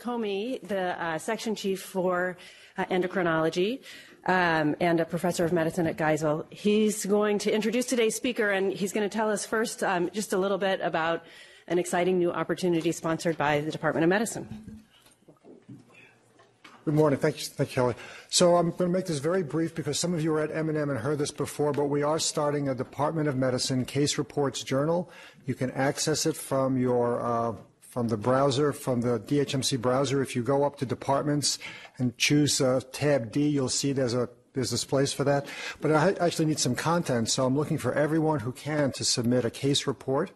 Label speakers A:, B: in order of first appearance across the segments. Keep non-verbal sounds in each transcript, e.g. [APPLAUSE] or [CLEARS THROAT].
A: Comi, the uh, section chief for uh, endocrinology um, and a professor of medicine at Geisel. He's going to introduce today's speaker, and he's going to tell us first um, just a little bit about an exciting new opportunity sponsored by the Department of Medicine.
B: Good morning. Thank you, thank you, Kelly. So I'm going to make this very brief because some of you are at M&M and heard this before, but we are starting a Department of Medicine case reports journal. You can access it from your uh, from the browser, from the DHMC browser. If you go up to departments and choose uh, tab D, you'll see there's a there's this place for that. But I actually need some content, so I'm looking for everyone who can to submit a case report.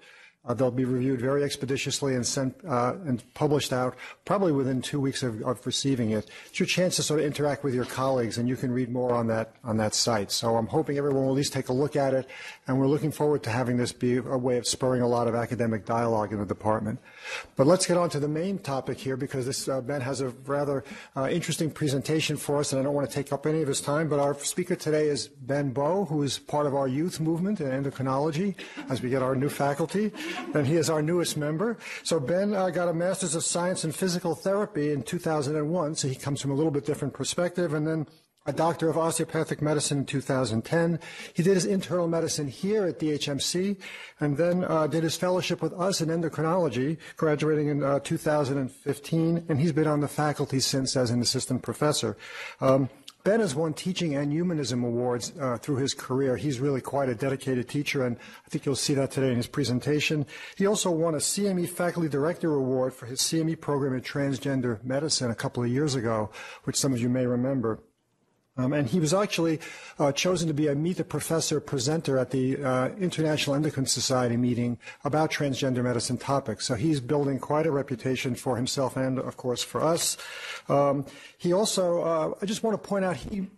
B: Uh, they'll be reviewed very expeditiously and sent uh, and published out probably within two weeks of, of, receiving it. It's your chance to sort of interact with your colleagues, and you can read more on that on that site. So I'm hoping everyone will at least take a look at it, and we're looking forward to having this be a way of spurring a lot of academic dialogue in the department. But let's get on to the main topic here because this uh, Ben has a rather uh, interesting presentation for us, and I don't want to take up any of his time. But our speaker today is Ben Boh, who is part of our youth movement in endocrinology as we get our new faculty and he is our newest member. So Ben uh, got a Master's of Science in Physical Therapy in 2001, so he comes from a little bit different perspective, and then a doctor of osteopathic medicine in 2010. He did his internal medicine here at DHMC, and then uh, did his fellowship with us in endocrinology, graduating in uh, 2015, and he's been on the faculty since as an assistant professor. Um, Ben has won teaching and humanism awards uh, through his career. He's really quite a dedicated teacher, and I think you'll see that today in his presentation. He also won a CME Faculty Director Award for his CME program in transgender medicine a couple of years ago, which some of you may remember. Um, and he was actually uh, chosen to be a Meet the Professor presenter at the uh, International Endocrine Society meeting about transgender medicine topics. So he's building quite a reputation for himself and, of course, for us. Um, he also, uh, I just want to point out, he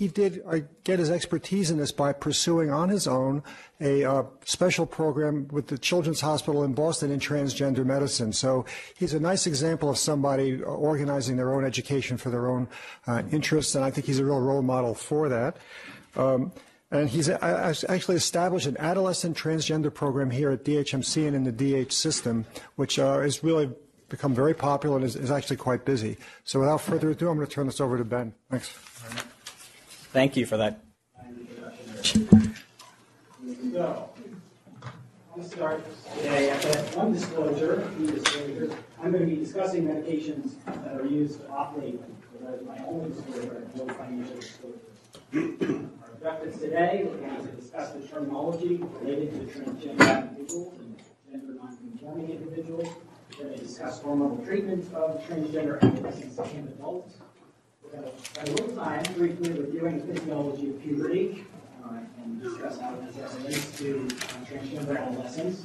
B: he did uh, get his expertise in this by pursuing on his own a uh, special program with the Children's Hospital in Boston in transgender medicine. So he's a nice example of somebody organizing their own education for their own uh, interests, and I think he's a real role model for that. Um, and he's uh, actually established an adolescent transgender program here at DHMC and in the DH system, which uh, is really become very popular and is, is, actually quite busy. So without further ado, I'm going to turn this over to Ben. Thanks.
C: Thank you for that.
D: So, I'll start today at one disclosure. I'm going to be discussing medications that are used off-label. So my only disclosure, no financial disclosures. Our objectives today are going to discuss the terminology related to transgender individuals and gender non-conforming individuals. We're going to discuss hormonal treatment of transgender adolescents and adults spend a little time briefly reviewing the physiology of puberty uh, and discuss how this relates to uh, transgender adolescents.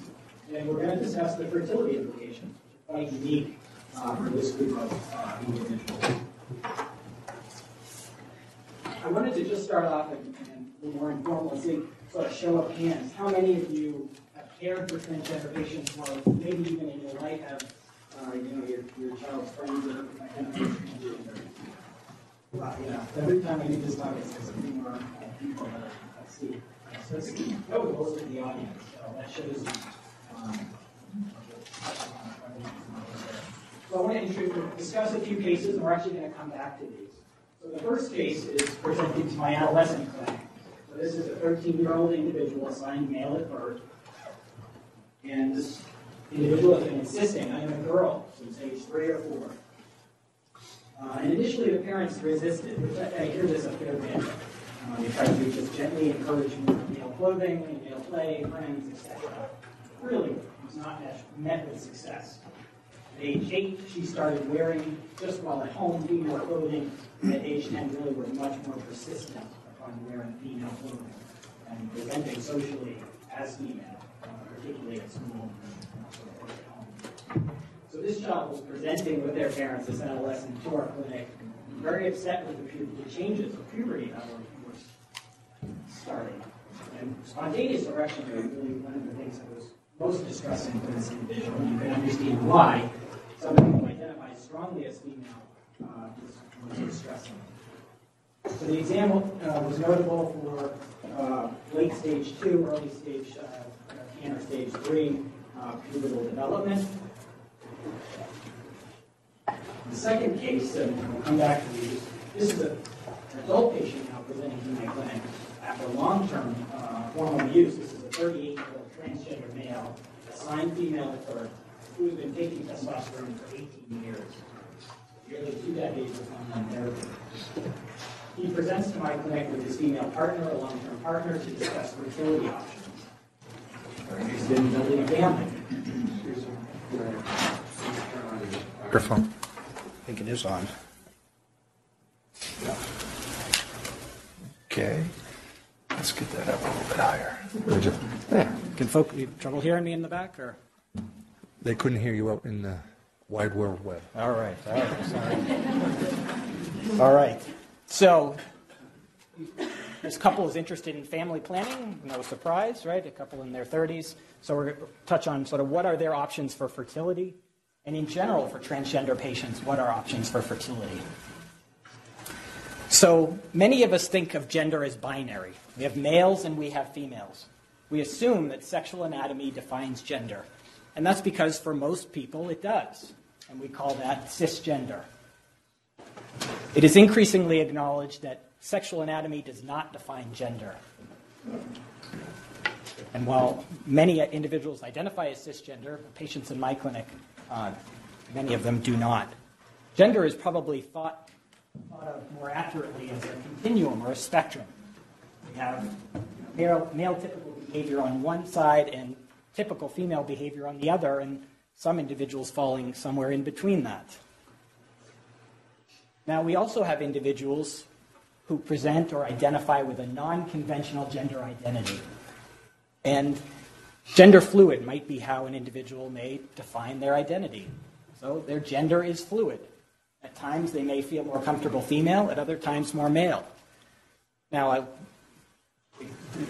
D: And we're going to discuss the fertility implications, which are quite unique uh, for this group of uh, individuals. I wanted to just start off and, and a little more informal and see, sort of show of hands. How many of you have cared for transgender patients or maybe even in your life have, uh, you know, your, your child's friends or transgender? Yeah, every time I do this talk, it's something more people that I see. So it's probably most of the audience, so that shows um, so I want to discuss a few cases, and we're actually going to come back to these. So the first case is presenting to my adolescent clinic. So this is a 13-year-old individual assigned male at birth, and this individual has been insisting, I am a girl, since age three or four. Uh, and initially, the parents resisted, which I, I hear this a fair bit. Uh, they try to just gently encourage more male clothing, male play, friends, etc. Really, it was not met with success. At age 8, she started wearing, just while at home, female clothing. At age 10, really were much more persistent upon wearing female clothing and presenting socially as female, uh, particularly at school and at home. So this child was presenting with their parents, this adolescent, to our clinic, very upset with the, the changes of puberty that were, were starting. And spontaneous erection was really one of the things that was most distressing for this individual. And You can understand why somebody who identifies strongly as female uh, was, was distressing. So the exam uh, was notable for uh, late stage two, early stage, uh, Tanner stage three, uh, pubertal development.
E: The second case, and we'll come back to these, this is an adult patient now presenting to my clinic after long-term uh, hormone use. This is a 38-year-old transgender male, assigned female at birth, who has been taking testosterone for 18 years, nearly two decades of hormone therapy. He presents to my clinic with his female partner, a long-term partner, to discuss fertility options. They're interested in building a family.
F: Microphone. I think it is on. Okay. Let's get that up a little bit higher. There.
D: Can folk you have trouble hearing me in the back, or?
F: They couldn't hear you out in the wide world web.
D: All right, all right, sorry. All right, so this couple is interested in family planning, no surprise, right? A couple in their 30s. So we're going to touch on sort of what are their options for fertility, and in general for transgender patients, what are options for fertility? So many of us think of gender as binary. We have males and we have females. We assume that sexual anatomy defines gender. And that's because for most people it does. And we call that cisgender. It is increasingly acknowledged that sexual anatomy does not define gender. And while many individuals identify as cisgender, patients in my clinic, uh, many of them do not. Gender is probably thought, thought of more accurately as a continuum or a spectrum. We have male, male typical behavior on one side and typical female behavior on the other, and some individuals falling somewhere in between that. Now, we also have individuals who present or identify with a non conventional gender identity. And gender fluid might be how an individual may define their identity. So their gender is fluid. At times they may feel more comfortable female, at other times more male. Now, I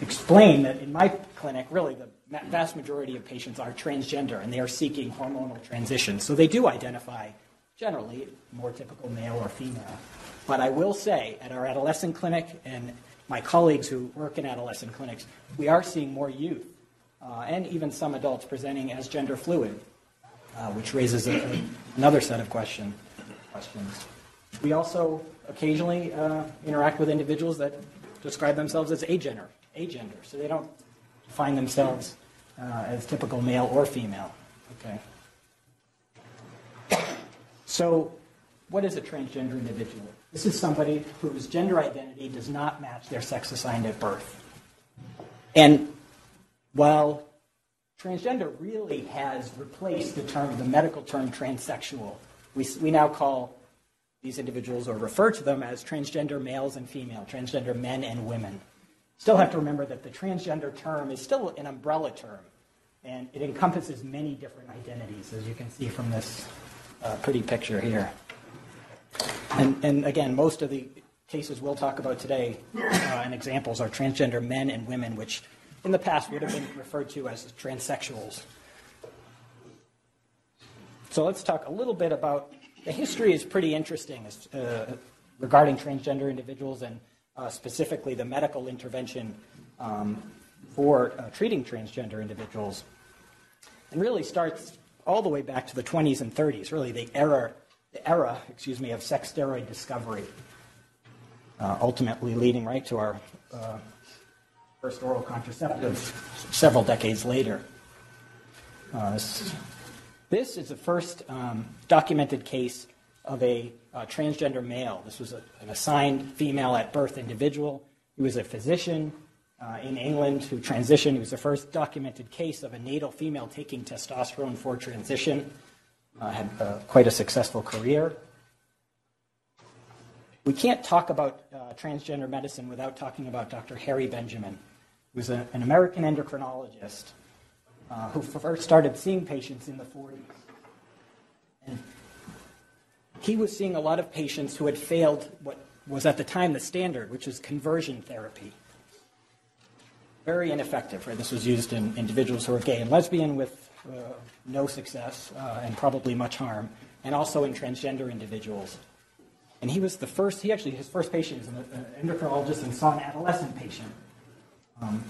D: explain that in my clinic, really the vast majority of patients are transgender and they are seeking hormonal transition. So they do identify generally more typical male or female. But I will say at our adolescent clinic and my colleagues who work in adolescent clinics, we are seeing more youth uh, and even some adults presenting as gender fluid, uh, which raises a, a, another set of question, questions. We also occasionally uh, interact with individuals that describe themselves as agender, agender, so they don't find themselves uh, as typical male or female. Okay. So, what is a transgender individual? This is somebody whose gender identity does not match their sex assigned at birth. And while transgender really has replaced the term, the medical term transsexual, we, we now call these individuals or refer to them as transgender males and female, transgender men and women. Still have to remember that the transgender term is still an umbrella term, and it encompasses many different identities, as you can see from this uh, pretty picture here. And, and, again, most of the cases we'll talk about today uh, and examples are transgender men and women, which in the past would have been referred to as transsexuals. So let's talk a little bit about the history is pretty interesting uh, regarding transgender individuals and uh, specifically the medical intervention um, for uh, treating transgender individuals. And really starts all the way back to the 20s and 30s, really the era, the era, excuse me, of sex steroid discovery, uh, ultimately leading right to our uh, first oral contraceptive several decades later. Uh, this, this, is the first um, documented case of a uh, transgender male. This was a, an assigned female at birth individual. He was a physician uh, in England who transitioned. He was the first documented case of a natal female taking testosterone for transition. Uh, had uh, quite a successful career. We can't talk about uh, transgender medicine without talking about Dr. Harry Benjamin, who was a, an American endocrinologist uh, who first started seeing patients in the 40s. And he was seeing a lot of patients who had failed what was at the time the standard, which was conversion therapy. Very ineffective. Right? This was used in individuals who were gay and lesbian with uh, no success uh, and probably much harm, and also in transgender individuals. And he was the first, he actually, his first patient was an endocrinologist and saw an adolescent patient. Um,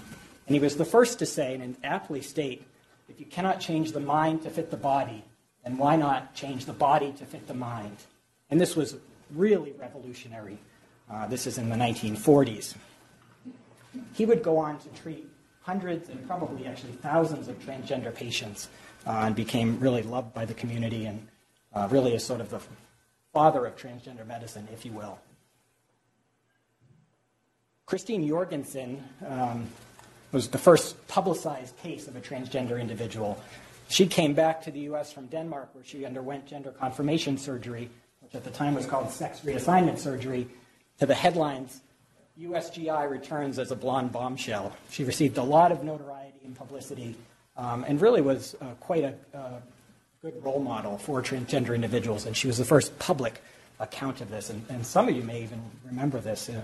D: and he was the first to say, and aptly state, if you cannot change the mind to fit the body, then why not change the body to fit the mind? And this was really revolutionary. Uh, this is in the 1940s. He would go on to treat hundreds and probably actually thousands of transgender patients uh, and became really loved by the community and uh, really is sort of the father of transgender medicine, if you will. Christine Jorgensen um, was the first publicized case of a transgender individual. She came back to the U.S. from Denmark, where she underwent gender confirmation surgery, which at the time was called sex reassignment surgery, to the headlines USGI returns as a blonde bombshell. She received a lot of notoriety and publicity um, and really was uh, quite a good role model for transgender individuals. And she was the first public account of this. And, and some of you may even remember this. Uh,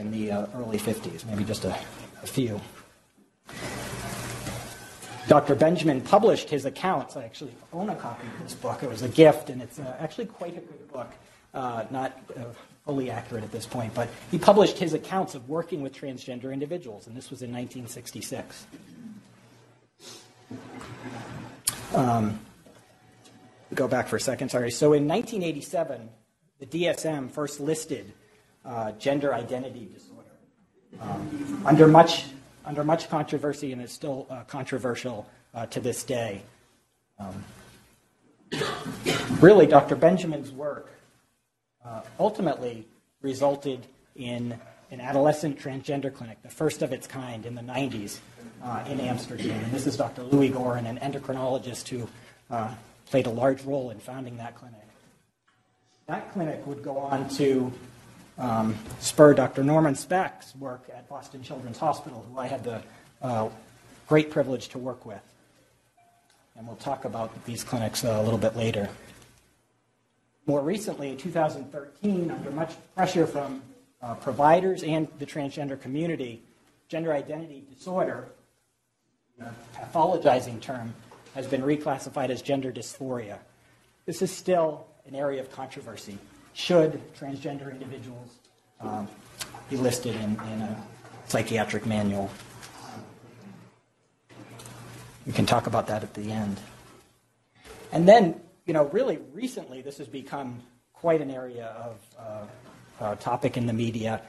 D: in the uh, early 50s, maybe just a, a, few. Dr. Benjamin published his accounts. I actually own a copy of this book. It was a gift, and it's uh, actually quite a good book. Uh, not uh, fully accurate at this point, but he published his accounts of working with transgender individuals, and this was in 1966. Um, go back for a second, sorry. So in 1987, the DSM first listed uh, gender identity disorder. Um, under, much, under much controversy, and is still uh, controversial uh, to this day. Um, really, Dr. Benjamin's work uh, ultimately resulted in an adolescent transgender clinic, the first of its kind in the 90s uh, in Amsterdam. And this is Dr. Louis Gooren, an endocrinologist who uh, played a large role in founding that clinic. That clinic would go on to um, spur Dr. Norman Spack's work at Boston Children's Hospital, who I had the uh, great privilege to work with. And we'll talk about these clinics uh, a little bit later. More recently, in 2013, under much pressure from uh, providers and the transgender community, gender identity disorder, a pathologizing term, has been reclassified as gender dysphoria. This is still an area of controversy should transgender individuals um, be listed in, in a psychiatric manual. We can talk about that at the end. And then, you know, really recently, this has become quite an area of uh, uh, topic in the media.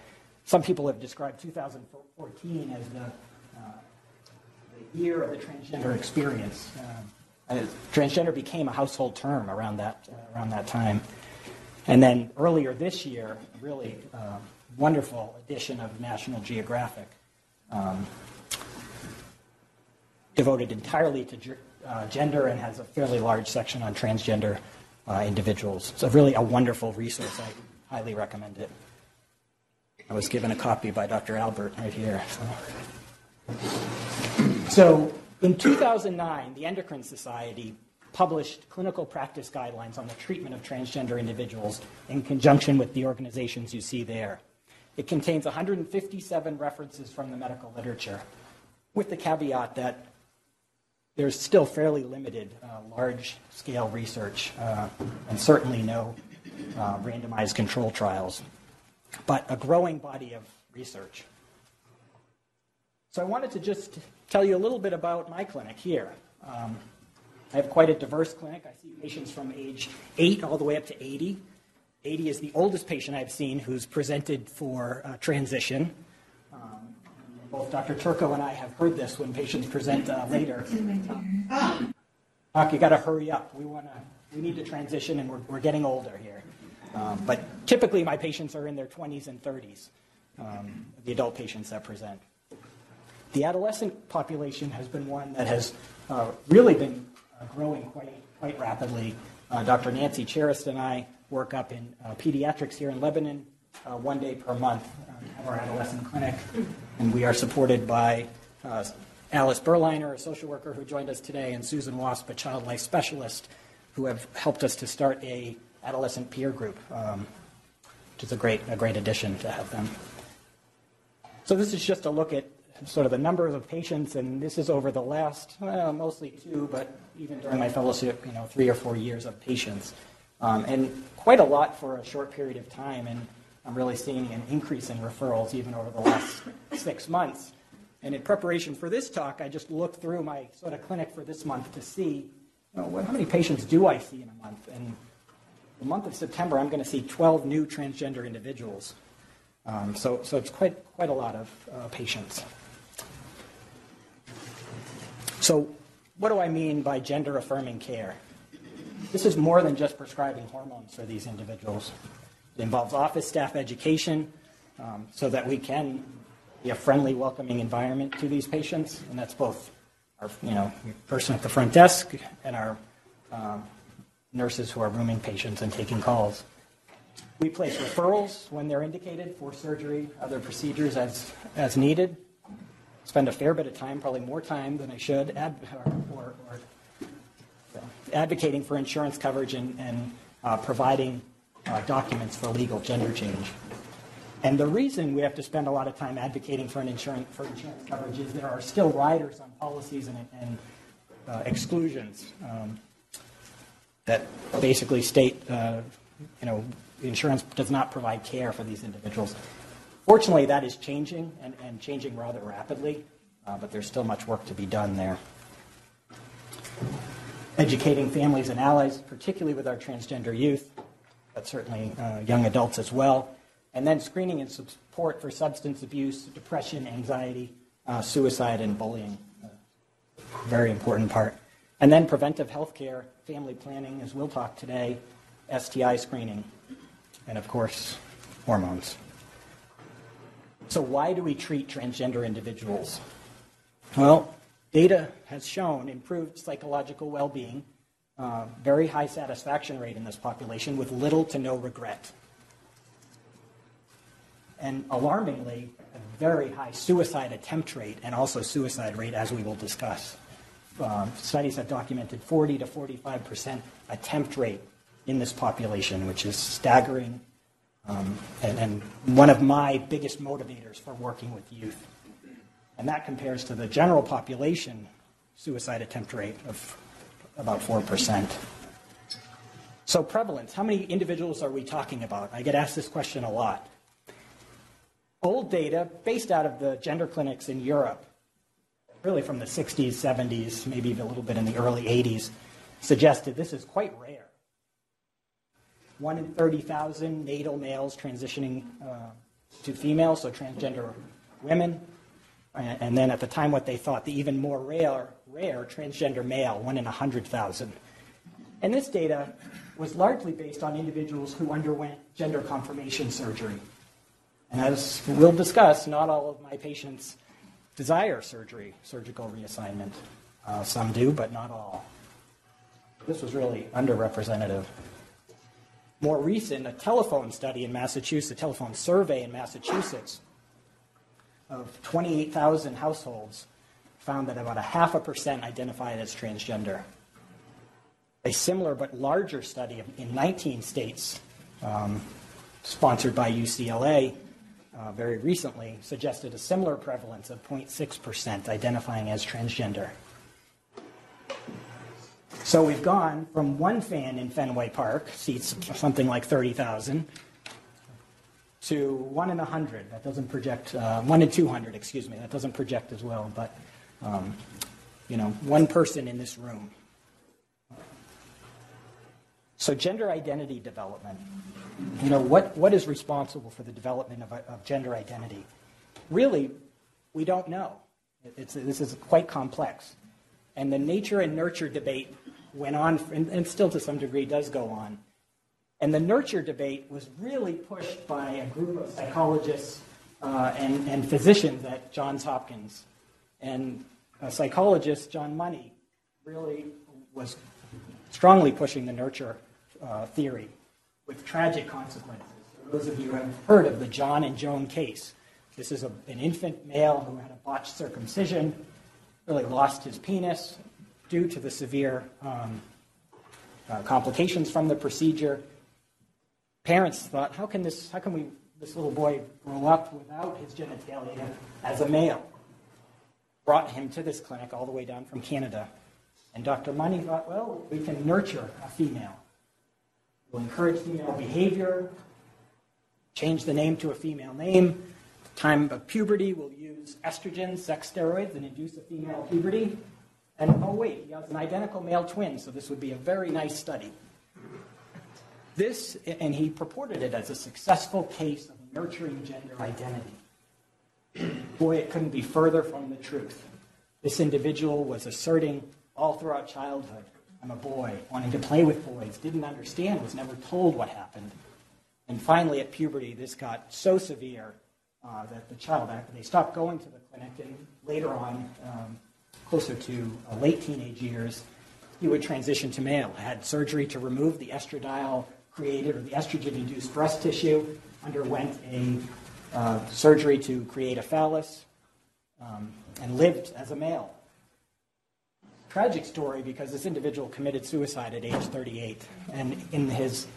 D: Some people have described 2014 as the, uh, the year of the transgender experience. Uh, transgender became a household term around that, uh, around that time. And then earlier this year, really uh, wonderful edition of National Geographic, um, devoted entirely to uh, gender and has a fairly large section on transgender uh, individuals. So, really a wonderful resource. I highly recommend it. I was given a copy by Dr. Albert right here. So, so in 2009, the Endocrine Society published clinical practice guidelines on the treatment of transgender individuals in conjunction with the organizations you see there. It contains 157 references from the medical literature, with the caveat that there's still fairly limited uh, large scale research uh, and certainly no uh, randomized control trials, but a growing body of research. So I wanted to just tell you a little bit about my clinic here. Um, I have quite a diverse clinic. I see patients from age 8 all the way up to 80. 80 is the oldest patient I've seen who's presented for uh, transition. Um, both Dr. Turco and I have heard this when patients present uh, later. Doc, you got to hurry up. We want to. We need to transition, and we're, we're getting older here. Um, but typically, my patients are in their 20s and 30s. Um, the adult patients that present. The adolescent population has been one that has uh, really been growing quite, quite rapidly. Uh, Dr. Nancy Cherist and I work up in uh, pediatrics here in Lebanon one day per month at our adolescent clinic. And we are supported by Alice Berliner, a social worker who joined us today, and Susan Wasp, a child life specialist, who have helped us to start a adolescent peer group, um, which is a great, a great addition to have them. So this is just a look at sort of the numbers of patients, and this is over the last, well, mostly two, but even during my fellowship, you know, three or four years of patients. Um, and quite a lot for a short period of time, and I'm really seeing an increase in referrals even over the last six months. And in preparation for this talk, I just looked through my sort of clinic for this month to see you know, what- how many patients do I see in a month? And the month of September, I'm going to see 12 new transgender individuals. Um, so, so it's quite, quite a lot of uh, patients. So, what do I mean by gender affirming care? This is more than just prescribing hormones for these individuals. It involves office staff education um, so that we can be a friendly, welcoming environment to these patients, and that's both our you know person at the front desk and our um, nurses who are rooming patients and taking calls. We place referrals when they're indicated for surgery, other procedures as, as needed. Spend a fair bit of time, probably more time than I should, ad, or, or, or advocating for insurance coverage and, and uh, providing uh, documents for legal gender change. And the reason we have to spend a lot of time advocating for, an insurance, for insurance coverage is there are still riders on policies and, and uh, exclusions um, that basically state, uh, you know, insurance does not provide care for these individuals. Fortunately, that is changing and, and changing rather rapidly, uh, but there's still much work to be done there. Educating families and allies, particularly with our transgender youth, but certainly uh, young adults as well. And then screening and support for substance abuse, depression, anxiety, uh, suicide, and bullying. Very important part. And then preventive health care, family planning, as we'll talk today, STI screening, and of course, hormones. So, why do we treat transgender individuals? Well, data has shown improved psychological well being, uh, very high satisfaction rate in this population with little to no regret. And alarmingly, a very high suicide attempt rate and also suicide rate, as we will discuss. Um, studies have documented 40 to 45 percent attempt rate in this population, which is staggering um, and, and one of my biggest motivators for working with youth. And that compares to the general population suicide attempt rate of about 4%. So, prevalence how many individuals are we talking about? I get asked this question a lot. Old data, based out of the gender clinics in Europe, really from the 60s, 70s, maybe even a little bit in the early 80s, suggested this is quite rare. One in 30,000 natal males transitioning uh, to female, so transgender women. And, and then at the time, what they thought the even more rare, rare transgender male, one in 100,000. And this data was largely based on individuals who underwent gender confirmation surgery. And as we'll discuss, not all of my patients desire surgery, surgical reassignment. Uh, some do, but not all. This was really underrepresentative. More recent, a telephone study in Massachusetts, a telephone survey in Massachusetts of 28,000 households found that about a half a percent identified as transgender. A similar but larger study in 19 states, um, sponsored by UCLA uh, very recently, suggested a similar prevalence of 0.6% identifying as transgender. So we've gone from one fan in Fenway Park, seats something like 30,000, to one in 100. That doesn't project, uh, one in 200, excuse me. That doesn't project as well, but, um, you know, one person in this room. So gender identity development. You know, what, what is responsible for the development of, of gender identity? Really, we don't know. It's, this is quite complex. And the nature and nurture debate went on, and, and still to some degree does go on. And the nurture debate was really pushed by a group of psychologists uh, and, and physicians at Johns Hopkins. And a psychologist, John Money, really was strongly pushing the nurture uh, theory with tragic consequences. For those of you who have heard of the John and Joan case, this is a, an infant male who had a botched circumcision, really lost his penis due to the severe um, uh, complications from the procedure. Parents thought, how can this, how can we, this little boy grow up without his genitalia as a male? Brought him to this clinic all the way down from Canada. And Dr. Money thought, well, we can nurture a female. We'll encourage female behavior, change the name to a female name. Time of puberty, we'll use estrogen, sex steroids, and induce a female puberty. And oh, wait, he has an identical male twin, so this would be a very nice study. This, and he purported it as a successful case of nurturing gender identity. Boy, it couldn't be further from the truth. This individual was asserting all throughout childhood I'm a boy, wanting to play with boys, didn't understand, was never told what happened. And finally, at puberty, this got so severe uh, that the child, they stopped going to the clinic, and later on, um, closer to uh, late teenage years, he would transition to male. Had surgery to remove the estradiol created or the estrogen induced breast tissue, underwent a uh, surgery to create a phallus, um, and lived as a male. Tragic story because this individual committed suicide at age 38. And in his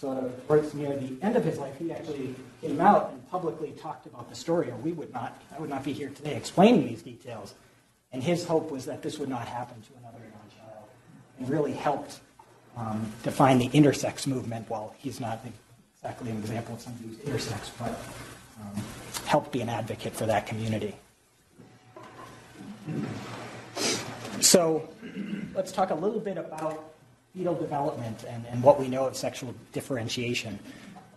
D: sort of towards near the end of his life, he actually came out and publicly talked about the story, or we would not, I would not be here today explaining these details. And his hope was that this would not happen to another young child, and really helped um, define the intersex movement. While he's not exactly an example of somebody who's intersex, but um, helped be an advocate for that community. So let's talk a little bit about fetal development and, and what we know of sexual differentiation.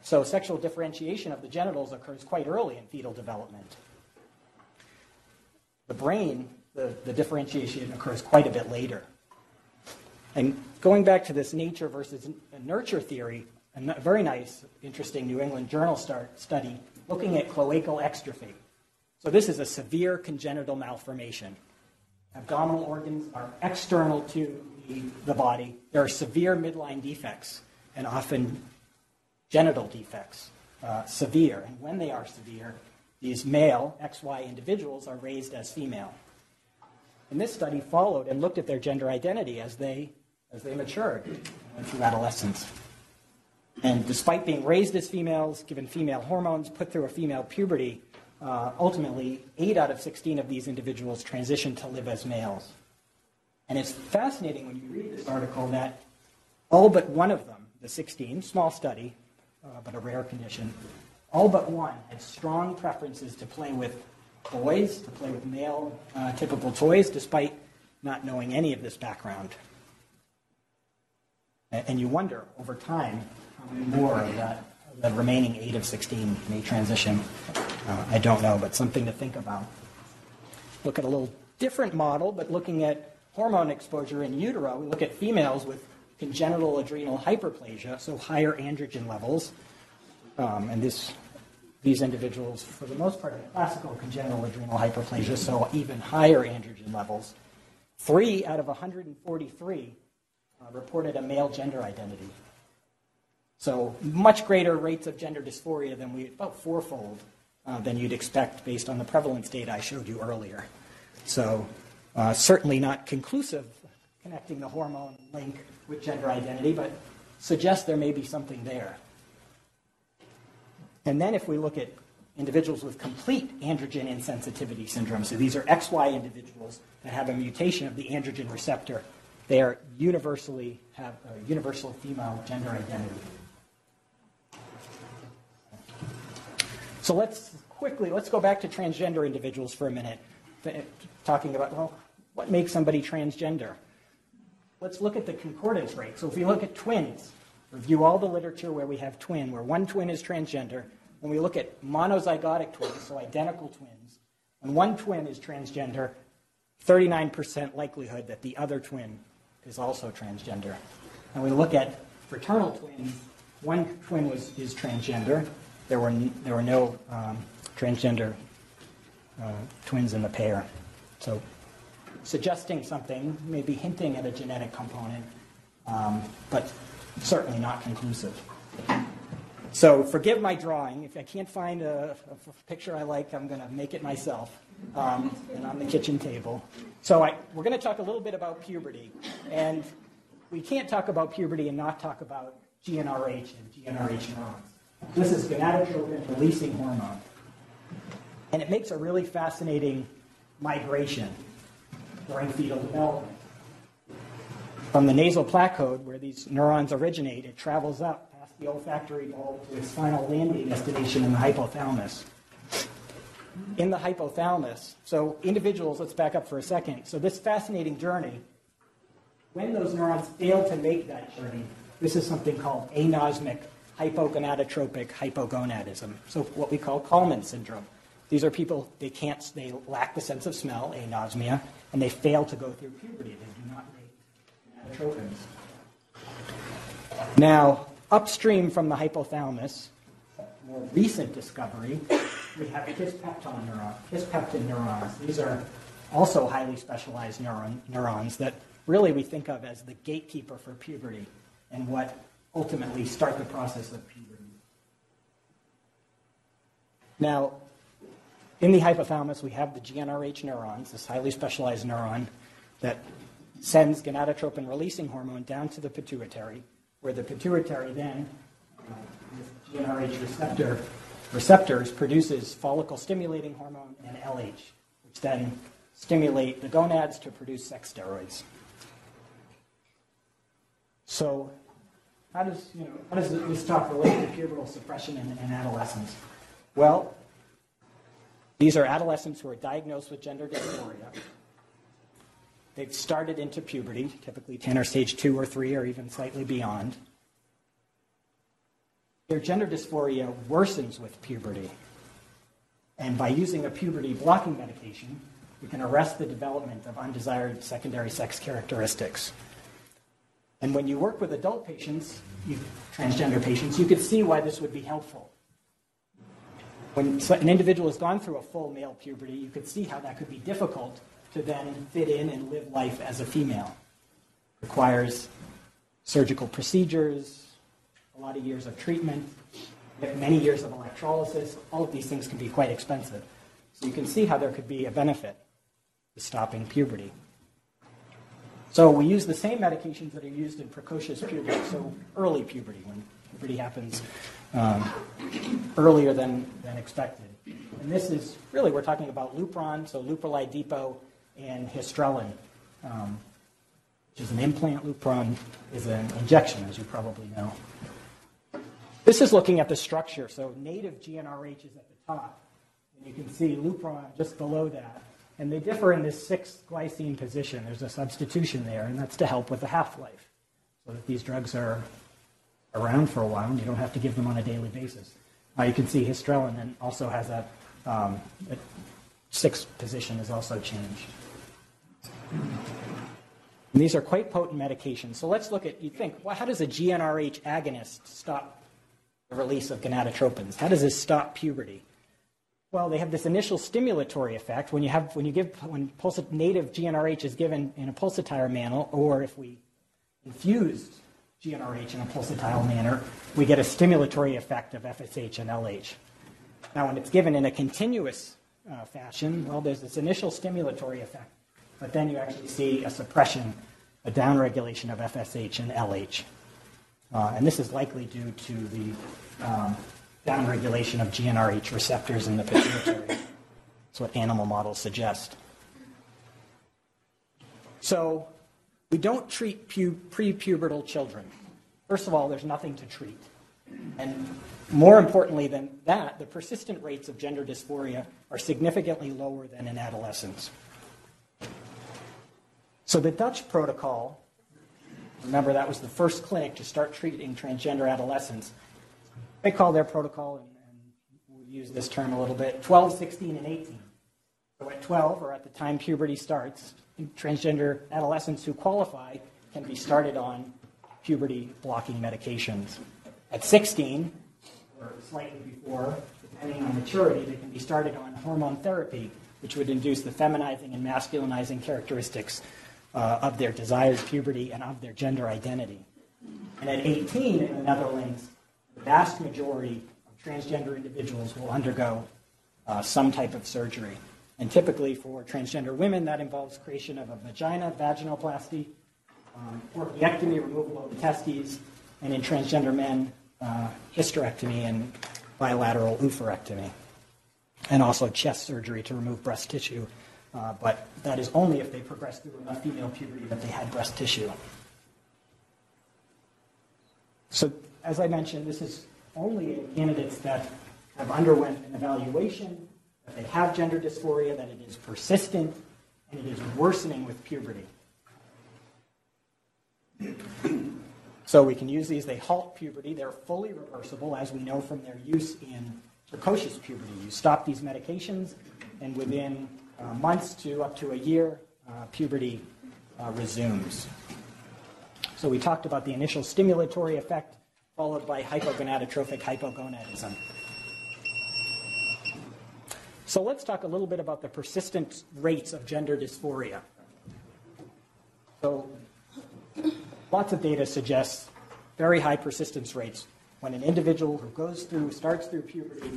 D: So sexual differentiation of the genitals occurs quite early in fetal development. The brain, the, the differentiation occurs quite a bit later. And going back to this nature versus nurture theory, a very nice, interesting New England Journal study looking at cloacal exstrophy. So this is a severe congenital malformation abdominal organs are external to the, the body. There are severe midline defects and often genital defects, uh, severe. And when they are severe, these male XY individuals are raised as female. And this study followed and looked at their gender identity as they, as they matured through adolescence. And despite being raised as females, given female hormones, put through a female puberty, uh, ultimately, 8 out of 16 of these individuals transitioned to live as males. And it's fascinating when you read this article that all but one of them, the 16, small study, uh, but a rare condition, all but one had strong preferences to play with boys, to play with male uh, typical toys, despite not knowing any of this background. And you wonder over time how many more of that the remaining 8 of 16 may transition. Uh, I don't know, but something to think about. Look at a little different model, but looking at hormone exposure in utero, we look at females with congenital adrenal hyperplasia, so higher androgen levels. Um, and this, these individuals, for the most part, have classical congenital adrenal hyperplasia, so even higher androgen levels. Three out of 143 uh, reported a male gender identity. So much greater rates of gender dysphoria than we, about fourfold uh, than you'd expect based on the prevalence data I showed you earlier. So uh, certainly not conclusive connecting the hormone link with gender identity, but suggests there may be something there. And then if we look at individuals with complete androgen insensitivity syndrome, so these are XY individuals that have a mutation of the androgen receptor, they are universally have a universal female gender identity. So let's quickly, let's go back to transgender individuals for a minute, talking about, well, what makes somebody transgender? Let's look at the concordance rate. So if we look at twins, review all the literature where we have twin, where one twin is transgender, when we look at monozygotic twins, so identical twins, when one twin is transgender, 39% likelihood that the other twin is also transgender. And we look at fraternal twins, one twin was, is transgender, there were, there were no um, transgender uh, twins in the pair. So suggesting something, maybe hinting at a genetic component, um, but certainly not conclusive. So forgive my drawing. If I can't find a, a picture I like, I'm going to make it myself um, and on the kitchen table. So I, we're going to talk a little bit about puberty. And we can't talk about puberty and not talk about GnRH and GnRH neurons. This is gonadotropin releasing hormone. And it makes a really fascinating migration during fetal development. From the nasal placode, where these neurons originate, it travels up past the olfactory bulb to its final landing destination in the hypothalamus. in the hypothalamus. So individuals, let's back up for a second. So this fascinating journey, when those neurons fail to make that journey, this is something called anosmic hypogonadotropic hypogonadism. So what we call Kallmann syndrome. These are people, they can't, they lack the sense of smell, anosmia, and they fail to go through puberty. They do not Now, upstream from the hypothalamus, more recent discovery, we have. Kisspeptin neurons. These are also highly specialized neuron, neurons that really we think of as the gatekeeper for puberty and what ultimately start the process of puberty. Now, in the hypothalamus, we have the GnRH neurons, this highly specialized neuron that sends gonadotropin releasing hormone down to the pituitary, where the pituitary then, uh, with GnRH receptor, receptors, produces follicle stimulating hormone and LH, which then stimulate the gonads to produce sex steroids. So, how does, you know, how does this talk relate to pubertal suppression in, in adolescence? Well, these are adolescents who are diagnosed with gender dysphoria. They've started into puberty, typically 10 or stage 2 or 3 or even slightly beyond. Their gender dysphoria worsens with puberty. And by using a puberty blocking medication, we can arrest the development of undesired secondary sex characteristics. And when you work with adult patients, you, transgender patients, you could see why this would be helpful. When an individual has gone through a full male puberty, you could see how that could be difficult to then fit in and live life as a female. Requires surgical procedures, a lot of years of treatment, many years of electrolysis. All of these things can be quite expensive. So you can see how there could be a benefit to stopping puberty. So we use the same medications that are used in precocious puberty, so early puberty, when puberty happens um, earlier than, than expected. And this is really, we're talking about Lupron, so Leuprolide Depot, and Histrelin, um, which is an implant. Lupron is an injection, as you probably know. This is looking at the structure. So native GnRH is at the top, and you can see Lupron just below that. And they differ in this sixth glycine position. There's a substitution there, and that's to help with the half-life, so that these drugs are around for a while, and you don't have to give them on a daily basis. Uh, you can see Histrelin and also has a, um, a sixth position is also changed. And these are quite potent medications. So let's look at, you think, well, how does a GnRH agonist stop the release of gonadotropins? How does this stop puberty? Well, they have this initial stimulatory effect when you have when you give when pulsat, native GnRH is given in a pulsatile manner, or if we infused GnRH in a pulsatile manner, we get a stimulatory effect of FSH and LH. Now, when it's given in a continuous uh, fashion, well, there's this initial stimulatory effect, but then you actually see a suppression, a downregulation of FSH and LH. Uh, and this is likely due to the um, downregulation of GnRH receptors in the pituitary. That's what animal models suggest. So, we don't treat pu- prepubertal children. First of all, there's nothing to treat. And more importantly than that, the persistent rates of gender dysphoria are significantly lower than in adolescents. So the Dutch protocol, remember that was the first clinic to start treating transgender adolescents. They call their protocol, and, and we'll use this term a little bit, 12, 16, and 18. So at 12, or at the time puberty starts, transgender adolescents who qualify can be started on puberty blocking medications. At 16, or slightly before, depending on maturity, they can be started on hormone therapy, which would induce the feminizing and masculinizing characteristics uh, of their desired puberty and of their gender identity. And at 18 in the Netherlands, the vast majority of transgender individuals will undergo uh, some type of surgery. And typically for transgender women, that involves creation of a vagina, vaginoplasty, um, orchiectomy, removal of the testes, and in transgender men, uh, hysterectomy and bilateral oophorectomy, and also chest surgery to remove breast tissue. Uh, but that is only if they progress through enough female puberty that they had breast tissue. So, as I mentioned, this is only in candidates that have underwent an evaluation that they have gender dysphoria, that it is persistent, and it is worsening with puberty. So we can use these. They halt puberty. They're fully reversible, as we know from their use in precocious puberty. You stop these medications, and within uh, months to up to a year, uh, puberty uh, resumes. So we talked about the initial stimulatory effect, followed by hypogonadotrophic hypogonadism. So let's talk a little bit about the persistent rates of gender dysphoria. So lots of data suggests very high persistence rates when an individual who goes through, starts through puberty,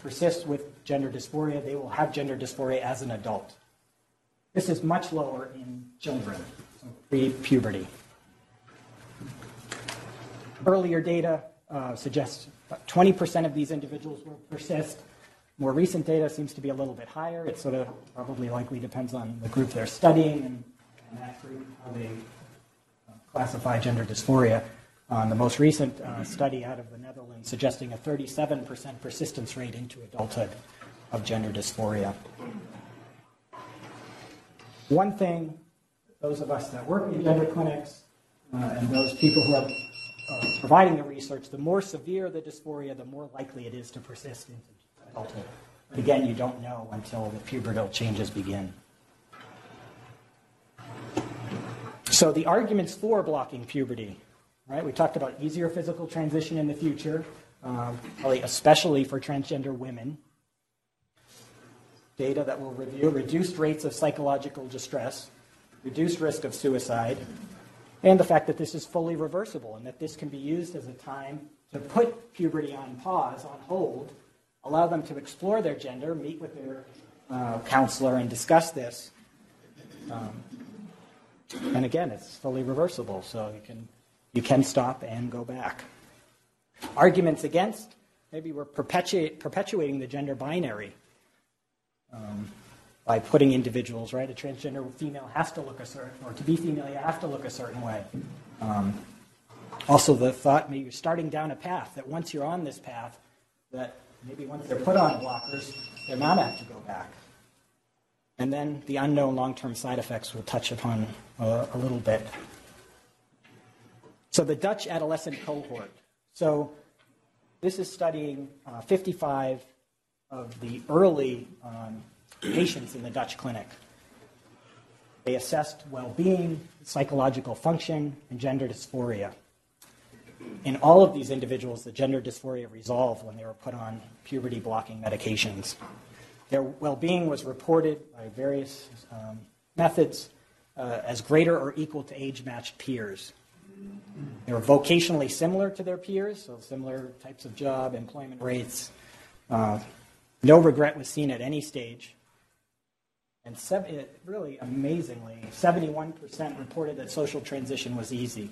D: persists with gender dysphoria, they will have gender dysphoria as an adult. This is much lower in children, so pre-puberty. Earlier data uh, suggests 20% of these individuals will persist. More recent data seems to be a little bit higher. It sort of probably likely depends on the group they're studying and, and that group, how they uh, classify gender dysphoria. On the most recent uh, study out of the Netherlands suggesting a 37% persistence rate into adulthood of gender dysphoria. One thing, those of us that work in gender clinics uh, and those people who are providing the research, the more severe the dysphoria, the more likely it is to persist into adulthood. But again, you don't know until the pubertal changes begin. So the arguments for blocking puberty, right? We talked about easier physical transition in the future, um, probably especially for transgender women. Data that we'll review reduced rates of psychological distress, reduced risk of suicide, and the fact that this is fully reversible and that this can be used as a time to put puberty on pause, on hold, allow them to explore their gender, meet with their uh, counselor, and discuss this. Um, and again, it's fully reversible, so you can you can stop and go back. Arguments against maybe we're perpetuating the gender binary. Um, by putting individuals, right? A transgender female has to look a certain, or to be female, you have to look a certain way. Um, also, the thought maybe you're starting down a path that once you're on this path, that maybe once they're put on blockers, they're not apt to go back. And then the unknown long-term side effects we'll touch upon uh, a little bit. So the Dutch adolescent cohort. So this is studying uh, 55 of the early um, patients in the Dutch clinic. They assessed well being, psychological function, and gender dysphoria. In all of these individuals, the gender dysphoria resolved when they were put on puberty blocking medications. Their well being was reported by various um, methods uh, as greater or equal to age matched peers. They were vocationally similar to their peers, so similar types of job, employment rates. Uh, no regret was seen at any stage. And really amazingly, 71% reported that social transition was easy.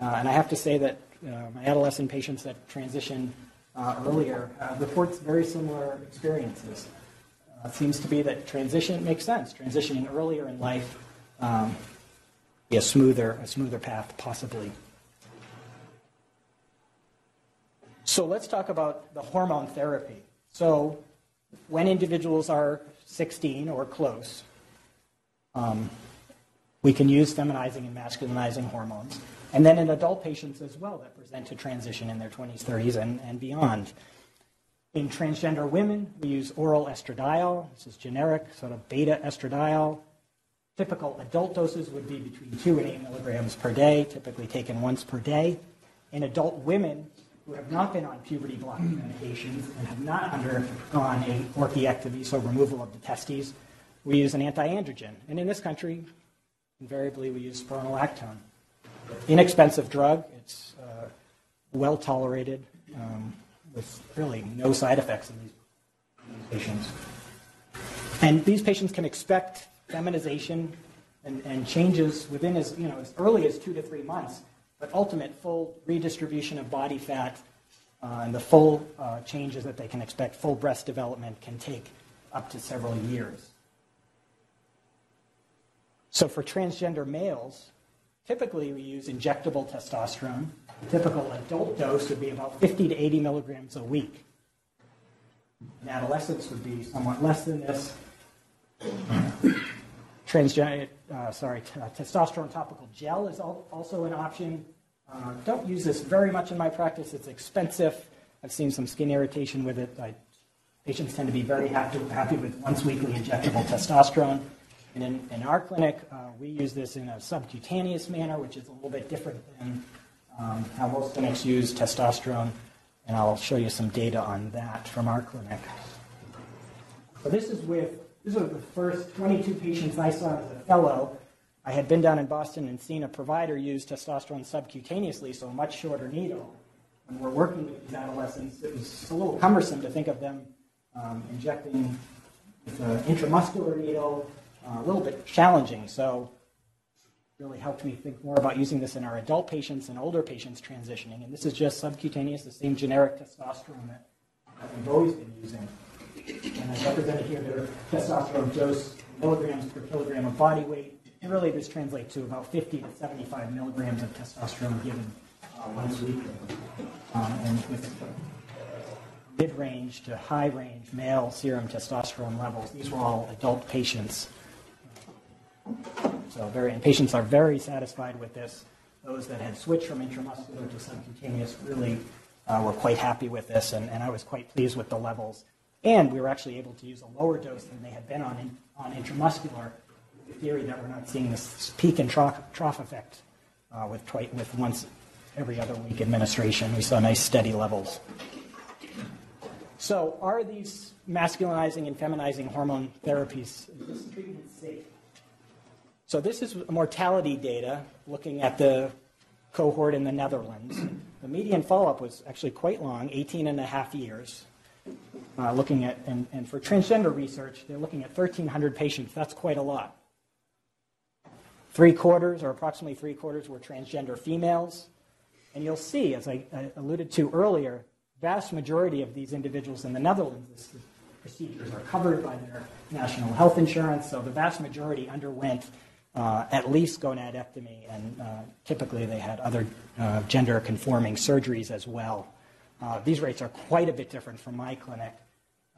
D: Uh, and I have to say that uh, my adolescent patients that transition uh, earlier uh, reports very similar experiences. Uh, it seems to be that transition makes sense. Transitioning earlier in life um, a smoother, a smoother path, possibly. So let's talk about the hormone therapy. So when individuals are 16 or close, um, we can use feminizing and masculinizing hormones. And then in adult patients as well that present to transition in their 20s, 30s, and, and beyond. In transgender women, we use oral estradiol. This is generic, sort of beta estradiol. Typical adult doses would be between 2 and 8 milligrams per day, typically taken once per day. In adult women, who have not been on puberty blocking medications and have not undergone a orchiectomy, so removal of the testes, we use an anti-androgen. And in this country, invariably we use spironolactone. Inexpensive drug. It's uh, well tolerated um, with really no side effects in these, these, patients. And these patients can expect feminization and, and changes within as, you know, as early as two to three months but ultimate full redistribution of body fat uh, and the full uh, changes that they can expect, full breast development, can take up to several years. So for transgender males, typically we use injectable testosterone. The typical adult dose would be about 50 to 80 milligrams a week. In adolescents would be somewhat less than this. Transgenic, uh, sorry, t- uh, testosterone topical gel is al- also an option. Uh, don't use this very much in my practice. It's expensive. I've seen some skin irritation with it. I, patients tend to be very happy, happy with once weekly injectable testosterone. And in, in our clinic, uh, we use this in a subcutaneous manner, which is a little bit different than um, how most clinics use testosterone. And I'll show you some data on that from our clinic. So this is with these are the first 22 patients I saw as a fellow. I had been down in Boston and seen a provider use testosterone subcutaneously, so a much shorter needle. When we're working with these adolescents, it was a little cumbersome to think of them um, injecting with an intramuscular needle, uh, a little bit challenging. So really helped me think more about using this in our adult patients and older patients transitioning. And this is just subcutaneous, the same generic testosterone that we've always been using. And I represented here their testosterone dose, milligrams per kilogram of body weight. And really, this translates to about 50 to 75 milligrams of testosterone given uh, once weekly. Um, and with mid-range to high-range male serum testosterone levels, these were all adult patients. So very, and patients are very satisfied with this. Those that had switched from intramuscular to subcutaneous really uh, were quite happy with this, and, and I was quite pleased with the levels. And we were actually able to use a lower dose than they had been on, in, on intramuscular, the theory that we're not seeing this peak and trough, trough effect uh, with, twi- with once every other week administration. We saw nice steady levels. So, are these masculinizing and feminizing hormone therapies, is this treatment safe? So, this is mortality data looking at the cohort in the Netherlands. The median follow up was actually quite long 18 and a half years. Uh, looking at, and, and for transgender research, they're looking at 1,300 patients. That's quite a lot. Three quarters, or approximately three quarters, were transgender females. And you'll see, as I, I alluded to earlier, vast majority of these individuals in the Netherlands, this, procedures are covered by their national health insurance, so the vast majority underwent uh, at least gonadectomy, and uh, typically they had other uh, gender conforming surgeries as well. Uh, these rates are quite a bit different from my clinic,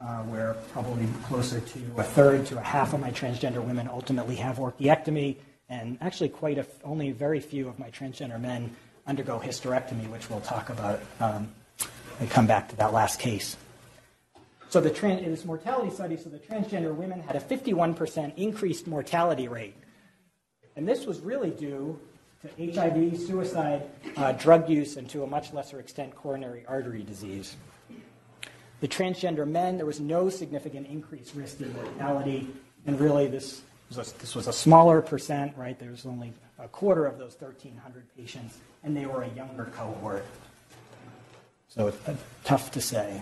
D: uh, where probably closer to a third to a half of my transgender women ultimately have orchiectomy, and actually quite a, only very few of my transgender men undergo hysterectomy, which we'll talk about um, and come back to that last case. So the in this mortality study, so the transgender women had a 51% increased mortality rate. And this was really due to HIV, suicide, uh, drug use, and to a much lesser extent, coronary artery disease. The transgender men, there was no significant increased risk in mortality, and really this was a, this was a smaller percent, right? There was only a quarter of those 1,300 patients, and they were a younger cohort. So it's uh, tough to say.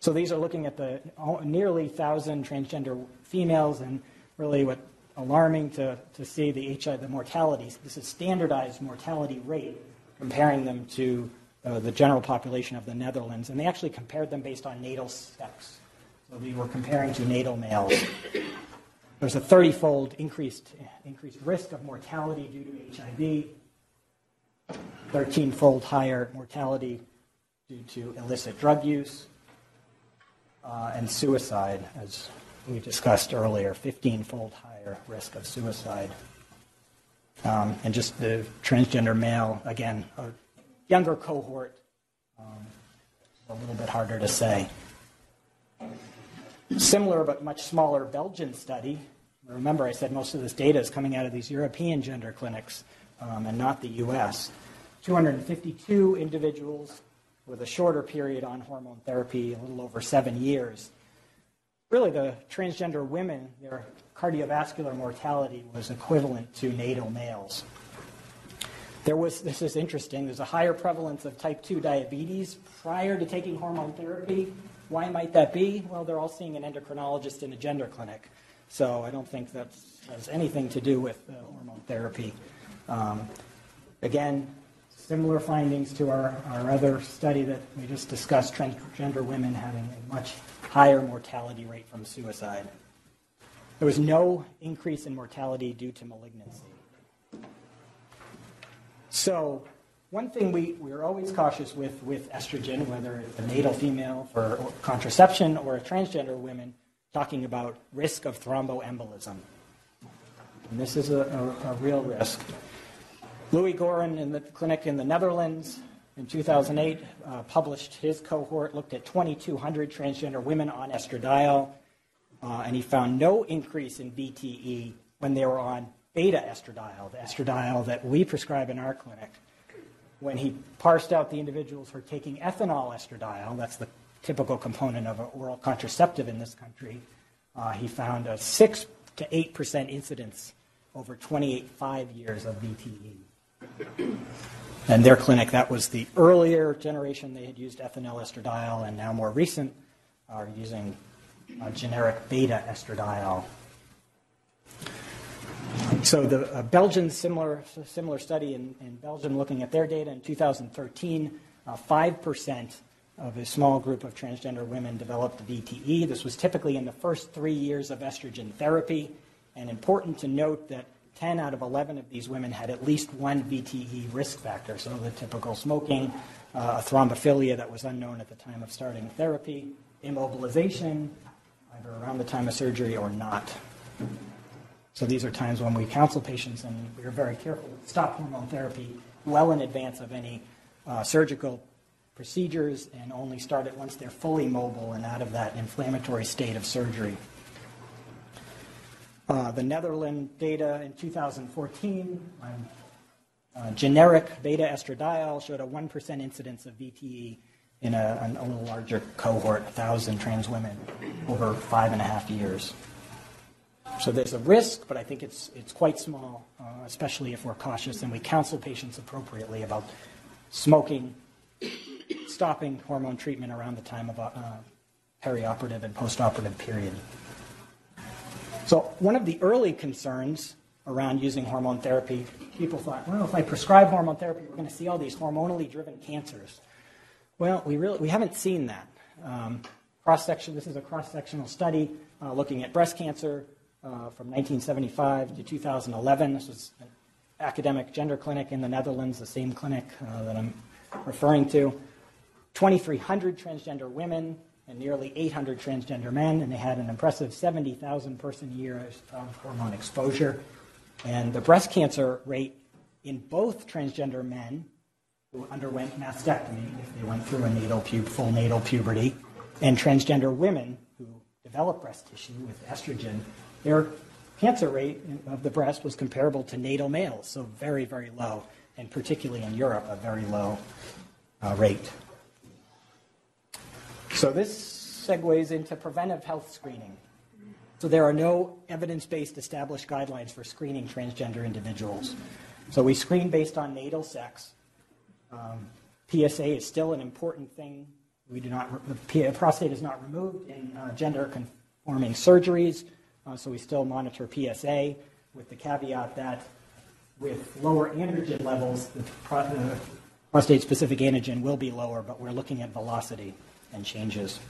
D: So these are looking at the nearly 1,000 transgender females, and really what alarming to, to see the HIV, the mortality. This is standardized mortality rate, comparing them to uh, the general population of the Netherlands, and they actually compared them based on natal sex. So we were comparing to natal males. There's a 30-fold increased increased risk of mortality due to HIV, 13-fold higher mortality due to illicit drug use, uh, and suicide, as we discussed earlier, 15-fold higher risk of suicide. Um, and just the transgender male, again, younger cohort, um, a little bit harder to say. Similar but much smaller Belgian study. Remember, I said most of this data is coming out of these European gender clinics um, and not the U.S. 252 individuals with a shorter period on hormone therapy, a little over seven years. Really, the transgender women, their cardiovascular mortality was equivalent to natal males. There was, this is interesting, there's a higher prevalence of type 2 diabetes prior to taking hormone therapy. Why might that be? Well, they're all seeing an endocrinologist in a gender clinic. So I don't think that has anything to do with uh, hormone therapy. Um, again, similar findings to our, our other study that we just discussed transgender women having a much higher mortality rate from suicide. There was no increase in mortality due to malignancy. So, one thing we, we're always cautious with with estrogen, whether it's a natal female for contraception or a transgender women, talking about risk of thromboembolism. And this is a, a, a real risk. Louis Gooren in the clinic in the Netherlands in 2008 uh, published his cohort, looked at 2,200 transgender women on estradiol, uh, and he found no increase in VTE when they were on beta estradiol, the estradiol that we prescribe in our clinic. When he parsed out the individuals who are taking ethinyl estradiol, that's the typical component of an oral contraceptive in this country, uh, he found a 6 to 8% incidence over 28 five years of VTE. And their clinic, that was the earlier generation, they had used ethinyl estradiol, and now more recent are using uh, generic beta estradiol. So the uh, Belgian similar similar study in, in, Belgium looking at their data in 2013, uh, five uh, percent of a small group of transgender women developed VTE. This was typically in the first three years of estrogen therapy, and important to note that 10 out of 11 of these women had at least one VTE risk factor. So the typical smoking, uh, thrombophilia that was unknown at the time of starting therapy, immobilization, either around the time of surgery or not. So these are times when we counsel patients and we are very careful to stop hormone therapy well in advance of any uh, surgical procedures and only start it once they're fully mobile and out of that inflammatory state of surgery. Uh, the Netherlands data in 2014 on uh, generic beta estradiol showed a 1% incidence of VTE in a, a little larger cohort, 1,000 trans women, over five and a half years. So there's a risk, but I think it's, it's quite small, uh, especially if we're cautious and we counsel patients appropriately about smoking, stopping hormone treatment around the time of uh, perioperative and postoperative period. So one of the early concerns around using hormone therapy, people thought, well, if I prescribe hormone therapy, we're going to see all these hormonally driven cancers. Well, we really we haven't seen that. Um, cross section. This is a cross sectional study uh, looking at breast cancer uh, from 1975 to 2011. This was an academic gender clinic in the Netherlands, the same clinic uh, that I'm referring to. 2,300 transgender women and nearly 800 transgender men, and they had an impressive 70,000 person years of hormone exposure. And the breast cancer rate in both transgender men who underwent mastectomy, if they went through a natal pub- full natal puberty, and transgender women who developed breast tissue with estrogen, their cancer rate of the breast was comparable to natal males, so very, very low, and particularly in Europe, a very low uh, rate. So this segues into preventive health screening. So there are no evidence-based established guidelines for screening transgender individuals. So we screen based on natal sex. Um, PSA is still an important thing. We do not, the prostate is not removed in uh, gender-conforming surgeries, uh, so we still monitor PSA with the caveat that with lower androgen levels, the, pro- the prostate-specific antigen will be lower, but we're looking at velocity and changes.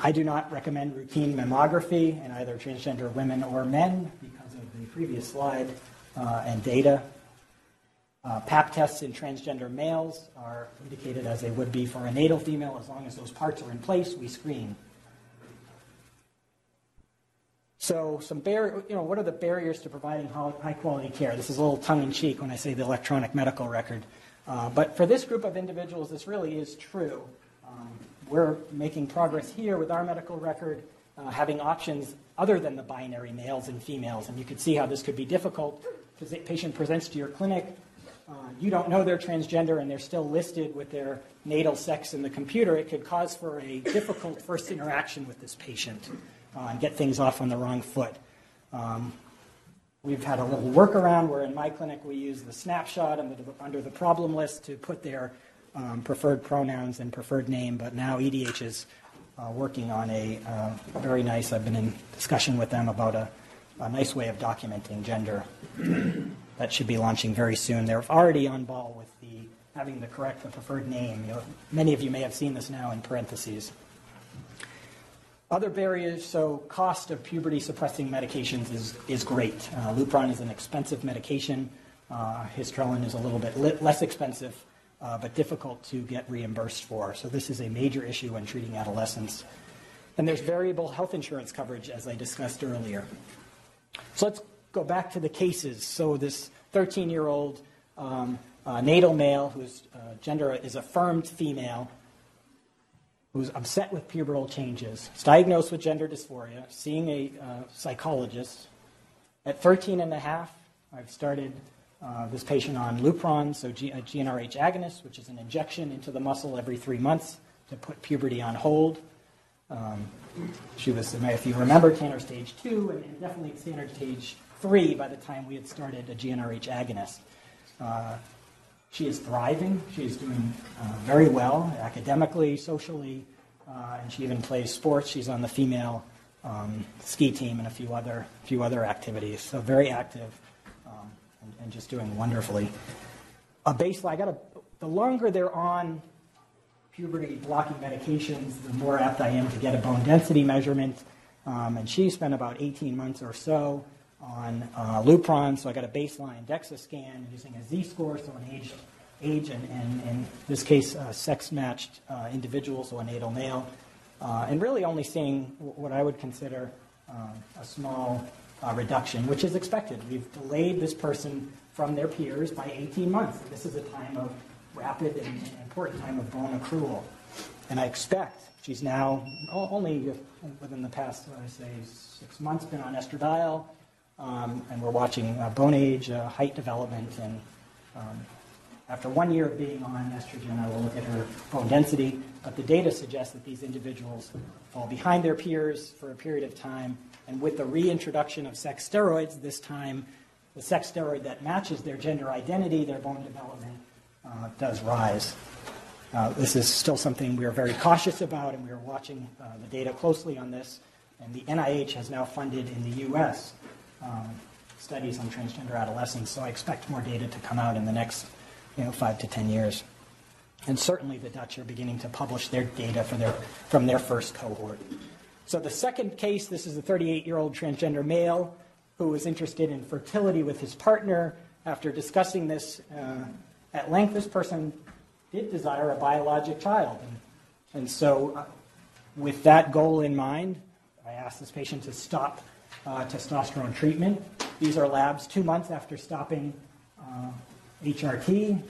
D: I do not recommend routine mammography in either transgender women or men because of the previous slide uh, and data. Uh, PAP tests in transgender males are indicated as they would be for a natal female. As long as those parts are in place, we screen. So, some bar- you know, what are the barriers to providing high quality care? This is a little tongue in cheek when I say the electronic medical record. Uh, but for this group of individuals, this really is true. Um, we're making progress here with our medical record, uh, having options other than the binary males and females. And you can see how this could be difficult because the patient presents to your clinic. Uh, you don't know they're transgender and they're still listed with their natal sex in the computer. It could cause for a difficult first interaction with this patient uh, and get things off on the wrong foot. Um, We've had a little workaround where in my clinic we use the snapshot under the, under the problem list to put their um, preferred pronouns and preferred name, but now EDH is uh, working on a uh, very nice, I've been in discussion with them about a, a nice way of documenting gender. [CLEARS THROAT] that should be launching very soon. They're already on ball with the having the correct, the preferred name. You know, many of you may have seen this now in parentheses. Other barriers, so cost of puberty suppressing medications is, is great. Uh, Lupron is an expensive medication. Uh, Histrelin is a little bit li- less expensive, uh, but difficult to get reimbursed for. So this is a major issue when treating adolescents. And there's variable health insurance coverage, as I discussed earlier. So let's go back to the cases. So this 13-year-old um, uh, natal male whose uh, gender is affirmed female, who's upset with pubertal changes, is diagnosed with gender dysphoria, seeing a uh, psychologist. At 13 and a half, I've started uh, this patient on Lupron, so G- a GnRH agonist, which is an injection into the muscle every three months to put puberty on hold. Um, she was, if you remember, Tanner stage two, and, and definitely Tanner stage three by the time we had started a GnRH agonist. Uh, she is thriving. She is doing uh, very well academically, socially, uh, and she even plays sports. She's on the female um, ski team and a few other few other activities. So very active um, and, and, just doing wonderfully. A baseline. I got a, the longer they're on puberty blocking medications, the more apt I am to get a bone density measurement. Um, and she spent about 18 months or so on uh, Lupron, so I got a baseline DEXA scan using a Z-score, so an age, age and, and in this case, uh, sex-matched uh, individual, so a natal male, uh, and really only seeing what I would consider um, a small uh, reduction, which is expected. We've delayed this person from their peers by 18 months. This is a time of rapid and important time of bone accrual, and I expect she's now only within the past, I say, six months been on estradiol. Um, and we're watching uh, bone age, uh, height development, and um, after one year of being on estrogen, I will look at her bone density. But the data suggests that these individuals fall behind their peers for a period of time, and with the reintroduction of sex steroids, this time the sex steroid that matches their gender identity, their bone development, uh, does rise. Uh, this is still something we are very cautious about, and we are watching uh, the data closely on this. And the NIH has now funded in the U.S um, studies on transgender adolescents, so I expect more data to come out in the next you know, five to ten years. And certainly the Dutch are beginning to publish their data their, from their first cohort. So the second case, this is a 38-year-old transgender male who was interested in fertility with his partner. After discussing this uh, at length, this person did desire a biologic child. And, so uh, with that goal in mind, I asked this patient to stop uh, testosterone treatment. These are labs two months after stopping uh, HRT,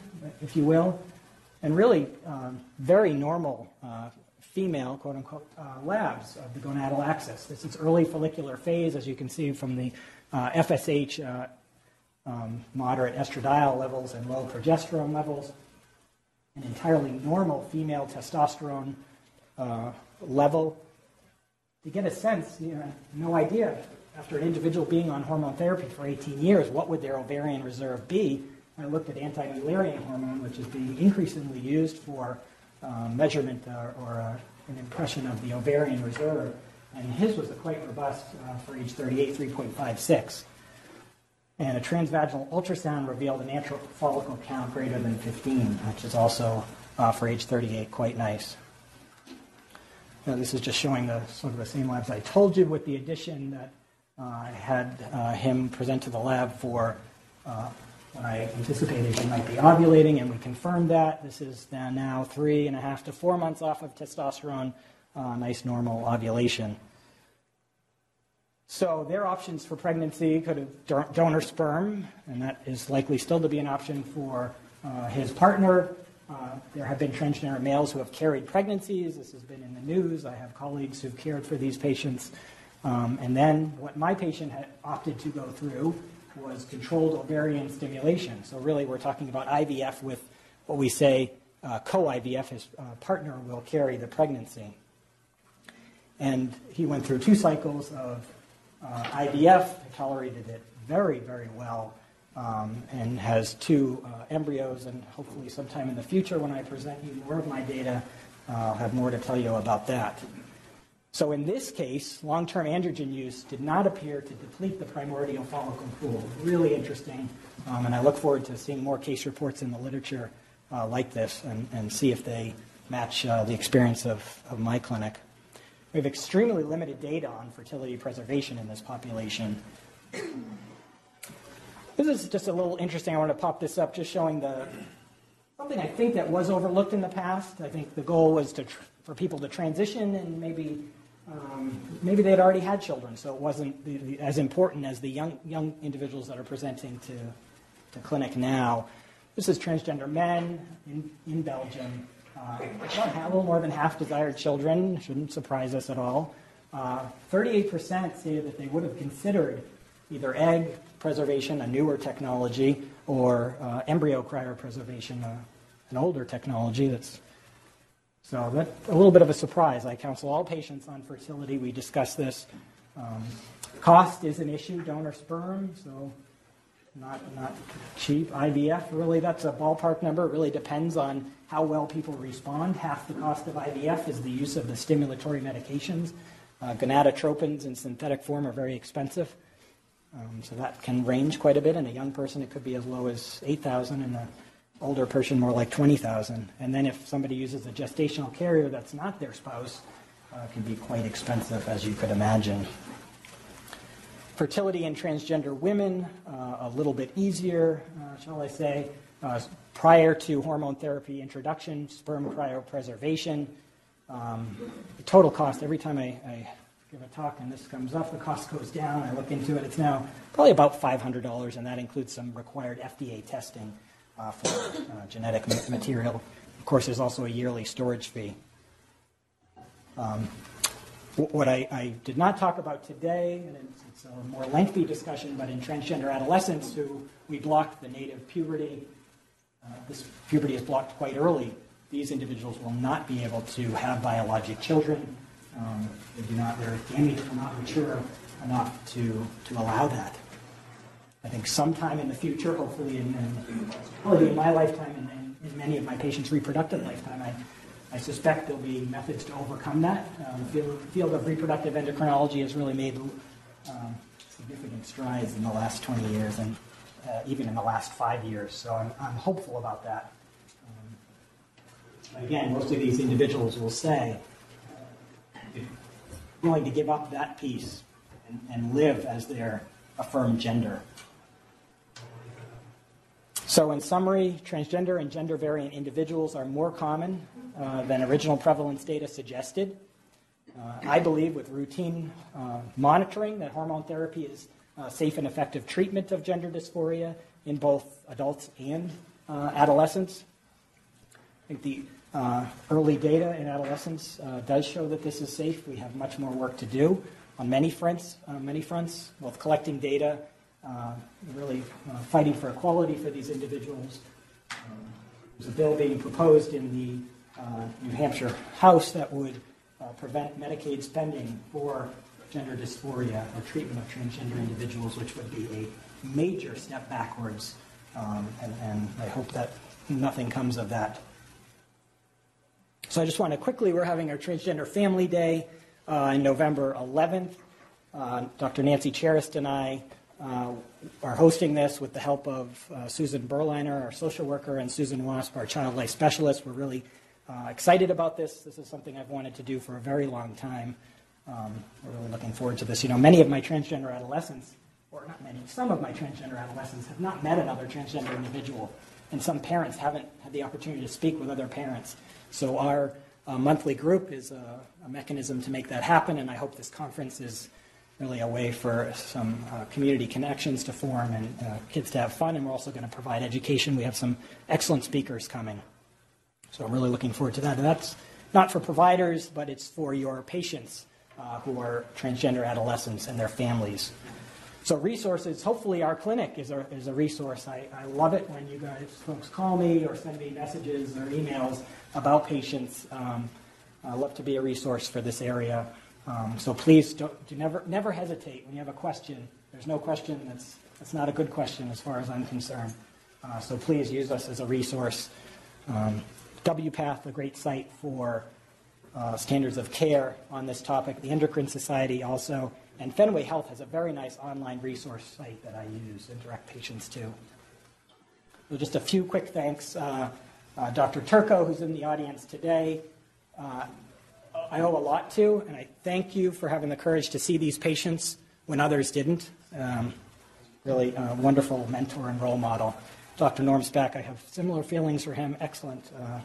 D: if you will, and really um, very normal uh, female, quote unquote, uh, labs of the gonadal axis. This is early follicular phase, as you can see from the uh, FSH uh, um, moderate estradiol levels and low progesterone levels. An entirely normal female testosterone level to get a sense, you know, no idea after an individual being on hormone therapy for 18 years, what would their ovarian reserve be? And I looked at anti-Mullerian hormone, which is being increasingly used for um, measurement uh, or uh, an impression of the ovarian reserve, and his was quite robust uh, for age 38, 3.56. And a transvaginal ultrasound revealed an antral follicle count greater than 15, which is also uh, for age 38 quite nice. Now, this is just showing the sort of the same labs I told you, with the addition that uh, I had uh, him present to the lab for uh, when I anticipated he might be ovulating, and we confirmed that. This is now three and a half to four months off of testosterone, nice normal ovulation. So their options for pregnancy could have donor sperm, and that is likely still to be an option for uh, his partner. Uh, there have been transgender males who have carried pregnancies. This has been in the news. I have colleagues who've cared for these patients. Um, and then what my patient had opted to go through was controlled ovarian stimulation. So really, we're talking about IVF with what we say uh, co-IVF. His uh, partner will carry the pregnancy. And he went through two cycles of uh, IVF, tolerated it very, very well, um, and has two uh, embryos. And hopefully, sometime in the future, when I present you more of my data, I'll have more to tell you about that. So in this case, long-term androgen use did not appear to deplete the primordial follicle pool. Really interesting, um, and I look forward to seeing more case reports in the literature uh, like this and, and, see if they match uh, the experience of, of my clinic. We have extremely limited data on fertility preservation in this population. This is just a little interesting. I want to pop this up, just showing the something I think that was overlooked in the past. I think the goal was to tr- for people to transition and maybe um, maybe they had already had children, so it wasn't the, the, as important as the young young individuals that are presenting to to clinic now. This is transgender men in, in Belgium. Uh, a little more than half desired children. Shouldn't surprise us at all. Uh, 38% say that they would have considered either egg preservation, a newer technology, or uh, embryo cryopreservation, uh, an older technology that's so that's a little bit of a surprise. I counsel all patients on fertility. We discuss this. Um, cost is an issue, donor sperm, so not, not cheap. IVF, really, that's a ballpark number. It really depends on how well people respond. Half the cost of IVF is the use of the stimulatory medications. Uh, gonadotropins in synthetic form are very expensive. Um, so that can range quite a bit. In a young person, it could be as low as 8,000. In an older person, more like 20,000. And then if somebody uses a gestational carrier that's not their spouse, uh, can be quite expensive, as you could imagine. Fertility in transgender women, uh, a little bit easier, uh, shall I say. Uh, prior to hormone therapy introduction, sperm cryopreservation. Um, the total cost, every time I, I give a talk and this comes up, the cost goes down. I look into it. It's now probably about $500, and that includes some required FDA testing uh, for uh, genetic material. Of course, there's also a yearly storage fee. Um, what I, I, did not talk about today, and it's, it's, a more lengthy discussion, but in transgender adolescents who we blocked the native puberty, uh, this puberty is blocked quite early. These individuals will not be able to have biologic children. Um, they do not, their gametes will not mature enough to, to allow that. I think sometime in the future, hopefully in, in in my lifetime and in, in, many of my patients' reproductive lifetime, I, I suspect there'll be methods to overcome that. Um, the field, field, of reproductive endocrinology has really made um, significant strides in the last 20 years and uh, even in the last five years. So I'm, I'm hopeful about that. Um, again, most of these individuals will say, willing to give up that piece and, and live as their affirmed gender. So, in summary, transgender and gender variant individuals are more common uh, than original prevalence data suggested. Uh, I believe with routine uh, monitoring that hormone therapy is safe and effective treatment of gender dysphoria in both adults and uh, adolescents. I think the uh, early data in adolescents uh, does show that this is safe. We have much more work to do on many fronts, uh, many fronts, both collecting data, uh, really uh, fighting for equality for these individuals. Um, there's a bill being proposed in the New Hampshire House that would prevent Medicaid spending for gender dysphoria or treatment of transgender individuals, which would be a major step backwards. Um, and, and I hope that nothing comes of that. So I just want to quickly, we're having our Transgender Family Day uh, on November 11th. Uh, Dr. Nancy Charest and I uh, are hosting this with the help of uh, Susan Berliner, our social worker, and Susan Wasp, our child life specialist. We're really uh, excited about this. This is something I've wanted to do for a very long time. Um, we're really looking forward to this. You know, many of my transgender adolescents, or not many, some of my transgender adolescents have not met another transgender individual, and some parents haven't had the opportunity to speak with other parents. So our uh, monthly group is a, a, mechanism to make that happen, and I hope this conference is really a way for some uh, community connections to form and uh, kids to have fun, and we're also going to provide education. We have some excellent speakers coming. So I'm really looking forward to that. And that's not for providers, but it's for your patients uh, who are transgender adolescents and their families. So resources, hopefully our clinic is a, is a resource. I, I love it when you guys, folks call me or send me messages or emails about patients. Um, I love to be a resource for this area. Um, so please don't, do never, never hesitate when you have a question. There's no question that's, that's not a good question as far as I'm concerned. Uh, so please use us as a resource. Um, WPATH, a great site for uh, standards of care on this topic. The Endocrine Society also. And Fenway Health has a very nice online resource site that I use and direct patients to. So just a few quick thanks. Uh, uh, Dr. Turco, who's in the audience today, uh, I owe a lot to, and I thank you for having the courage to see these patients when others didn't. Um, really a wonderful mentor and role model. Dr. Norm Spack, I have similar feelings for him, excellent uh,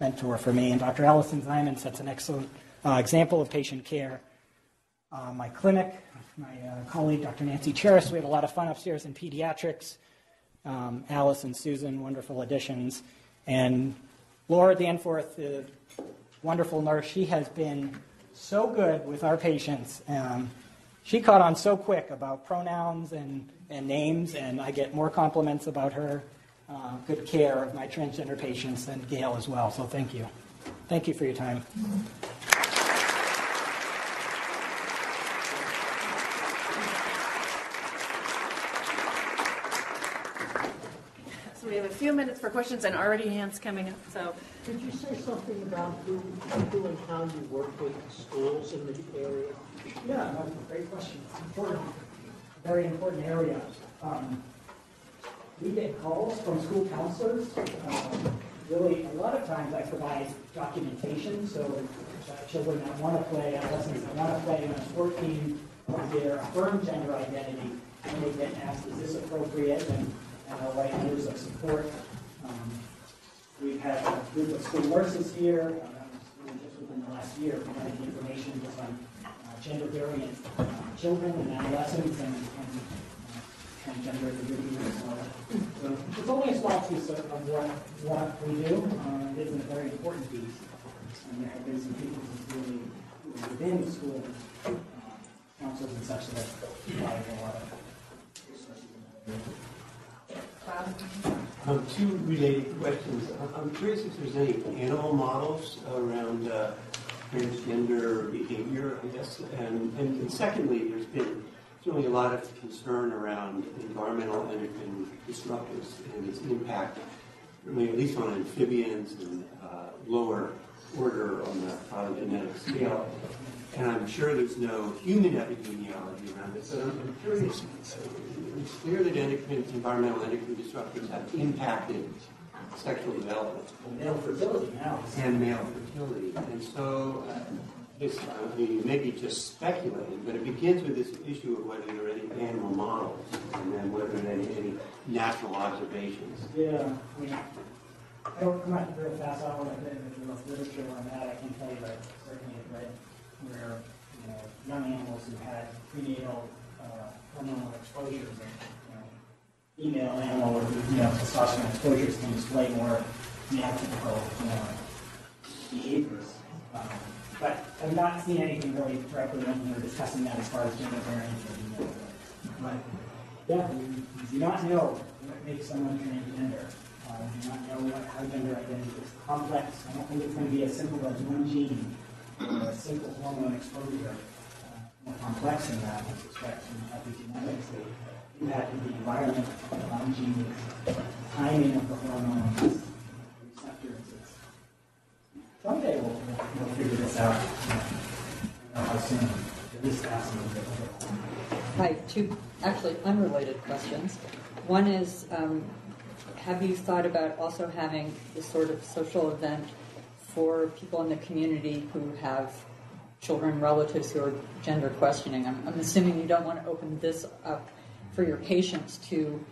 D: mentor for me. And Dr. Allison Ziman sets an excellent uh, example of patient care. Uh, my clinic, my uh, colleague, Dr. Nancy Cheris, we had a lot of fun upstairs in pediatrics. Um, Alice and Susan, wonderful additions. And Laura Danforth, the wonderful nurse, she has been so good with our patients. Um, she caught on so quick about pronouns and, and names, and I get more compliments about her uh, good care of my transgender patients than Gail as well. So thank you. Thank you for your time.
A: So we have a few minutes for questions and already hands coming up, so.
G: Could you say something about who, who and how you work with schools in the area?
D: Yeah, that's a great question. It's important, very important area. Um, we get calls from school counselors. Um, really, a lot of times I provide documentation so children that want to play, adolescents that want to play in a sport team, of their affirmed gender identity, and they get asked, is this appropriate? And, and I'll write letters of support. Um, We've had a group of school nurses here, um, just within the last year, providing information just on uh, gender variant uh, children and adolescents and, and uh, transgender individuals. So, so it's only a small piece of, what, what we do. Uh, it is a very important piece. And there have been some people who really within the school uh, councils and such that provide a lot of resources.
H: Um, two related questions. I'm- I'm curious if there's any animal models around uh, transgender behavior, I guess. And, and and secondly, there's been certainly a lot of concern around environmental endocrine disruptors and its impact, at least on amphibians and uh, lower order on the phylogenetic scale. And I'm sure there's no human epidemiology around it, but I'm curious. It's clear that endocrine, environmental endocrine disruptors have impacted sexual development
D: Male fertility now.
H: and male fertility. And so, uh, this, I mean, maybe just speculating, but it begins with this issue of whether there are any animal models and then whether there are any, any natural observations.
D: Yeah, I mean, I don't come out very fast hour like that, if there's literature on that, I can tell you that certainly it read where, you know, young animals who had prenatal, hormonal exposures and, you know, female animal or, you know, testosterone exposures can display more male you know, behaviors. Um, But I've not seen anything really directly when you're discussing that as far as gender variance or, you but, yeah, we we do not know what makes someone transgender. Uh, We do not know what, how gender identity is complex. I don't think it's going to be as simple as one gene or a simple hormone exposure. More complex than that, I suspect, and epigenetics, the impact of the environment on genes, timing of the hormones, receptors. Someday we'll, we'll figure this out. I how soon, a bit.
I: Hi, two actually unrelated questions. One is, um, have you thought about also having this sort of social event for people in the community who have children, relatives who are gender questioning? I'm, I'm assuming you don't want to open this up for your patients to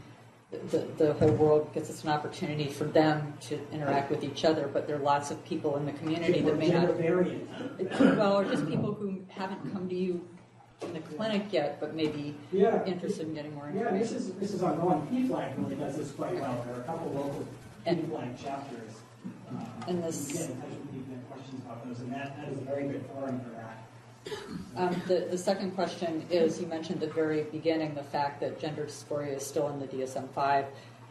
I: the, the whole world because it's an opportunity for them to interact with each other, but there are lots of people in the community that may not
D: variant.
I: well, or just people who haven't come to you in the clinic yet, but maybe
D: Yeah.
I: interested in getting more
D: Yeah, this is, this is ongoing. PFLAG really does this quite well. There are a couple local PFLAG chapters. uh,
I: And this-
D: those, and that, that is a very good forum for that.
I: Um, the, the second question is, you mentioned at the very beginning the fact that gender dysphoria is still in the DSM-5.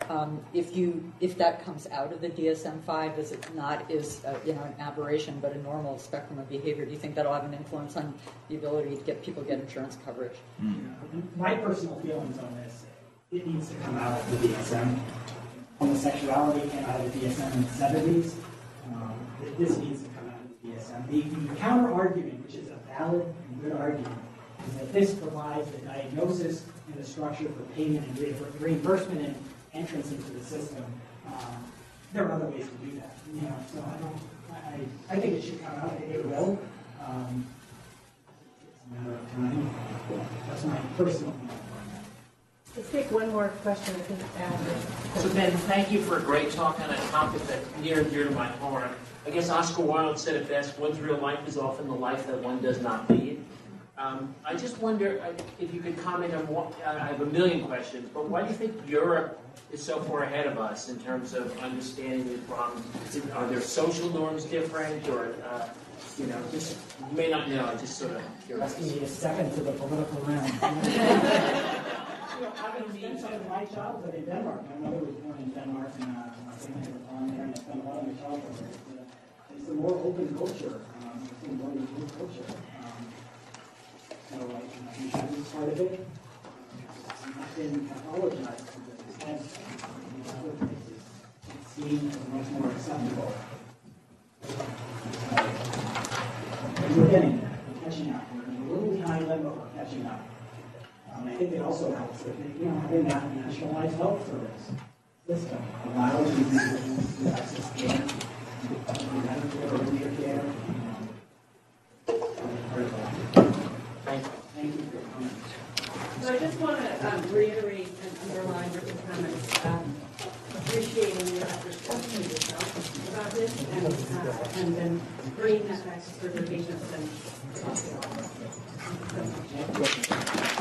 I: Um, if you, if that comes out of the DSM-5, is it not is uh, you know an aberration but a normal spectrum of behavior? Do you think that'll have an influence on the ability to get people to get insurance coverage?
D: My personal feelings on this, it needs to come out of the DSM. Homosexuality came out of the DSM in the seventies. Um, This needs the counter argument, which is a valid and good argument, is that this provides the diagnosis and the structure for payment and reimbursement- reimbursement and entrance into the system. Um, There are other ways to do that, you know, so I don't, I, I think it should come out, it will. Um, It's a matter of time. That's my personal opinion.
A: Let's take one more question. I think, uh,
J: So Ben, thank you for a great talk on a topic that's near and dear to my heart. I guess Oscar Wilde said it best, one's real life is often the life that one does not lead. Um, I just wonder uh, if you could comment on what, I have a million questions, but why do you think Europe is so far ahead of us in terms of understanding these problems? Are their social norms different or, uh, you know, just, you may not know, I just sort of curious.
D: Asking me to step into the political realm. [LAUGHS] I've spent some of my childhood in Denmark. My mother was born in Denmark, and uh, my I spent a lot of my childhood there. It's a- It's a more open culture. Um, it's a more open culture. Um, so, like, you know, the Chinese part of it, not been pathologized to this extent. In other places, it's seen as much more acceptable. We're getting there, we're catching up. We're a little behind them, but we're catching up. Um, I think it also helps that, you know, having that nationalized health service system allows these individuals to access care, to benefit or earlier care.
J: Thank you.
D: Thank you for your comments.
A: So I just want to um, reiterate and underline Rick's comments, um, appreciating your efforts to educate yourself about this and, uh, and then bringing that back to certifications and.
D: Thank you.